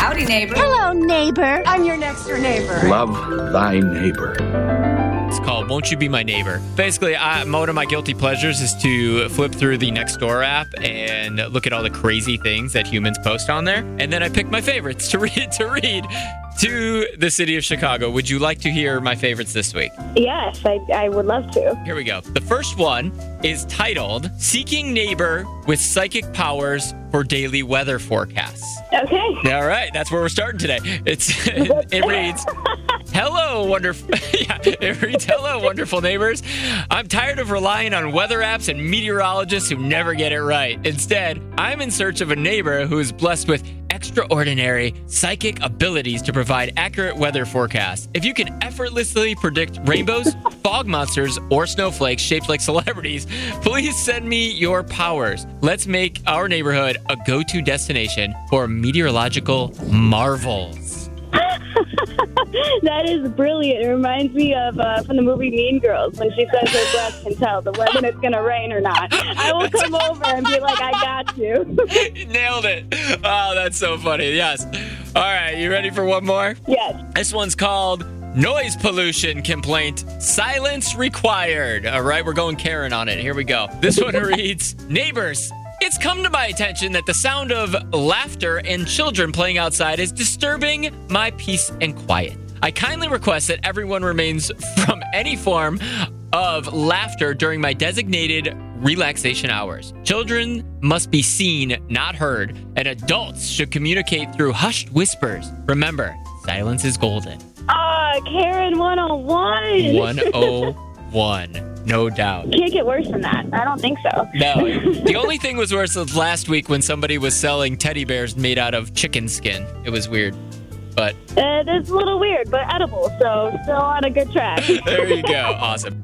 Howdy, neighbor. Hello, neighbor. I'm your next door neighbor. Love thy neighbor. It's called Won't You Be My Neighbor. Basically, I, one of my guilty pleasures is to flip through the Nextdoor app and look at all the crazy things that humans post on there. And then I pick my favorites to read to read to the city of Chicago. Would you like to hear my favorites this week? Yes, I, I would love to. Here we go. The first one is titled Seeking Neighbor with Psychic Powers for Daily Weather Forecasts. Okay. All right, that's where we're starting today. It's it reads, "Hello, wonderful." yeah, it reads, "Hello, wonderful neighbors. I'm tired of relying on weather apps and meteorologists who never get it right. Instead, I'm in search of a neighbor who is blessed with extraordinary psychic abilities to provide accurate weather forecasts. If you can effortlessly predict rainbows, fog monsters, or snowflakes shaped like celebrities, please send me your powers. Let's make our neighborhood a go-to destination for meteorological marvels." that is brilliant. It reminds me of uh, from the movie Mean Girls when she says her breath can tell the when it's going to rain or not. I will come over and be like, I got you. Nailed it. Oh, that's so funny. Yes. All right, you ready for one more? yes. This one's called Noise Pollution Complaint Silence Required. All right, we're going Karen on it. Here we go. This one reads Neighbors, it's come to my attention that the sound of laughter and children playing outside is disturbing my peace and quiet. I kindly request that everyone remains from any form of laughter during my designated relaxation hours. Children must be seen, not heard, and adults should communicate through hushed whispers. Remember, silence is golden. Ah, Karen 101. 101, no doubt. Can't get worse than that. I don't think so. No, the only thing was worse was last week when somebody was selling teddy bears made out of chicken skin. It was weird. But Uh, it's a little weird, but edible, so still on a good track. there you go. Awesome.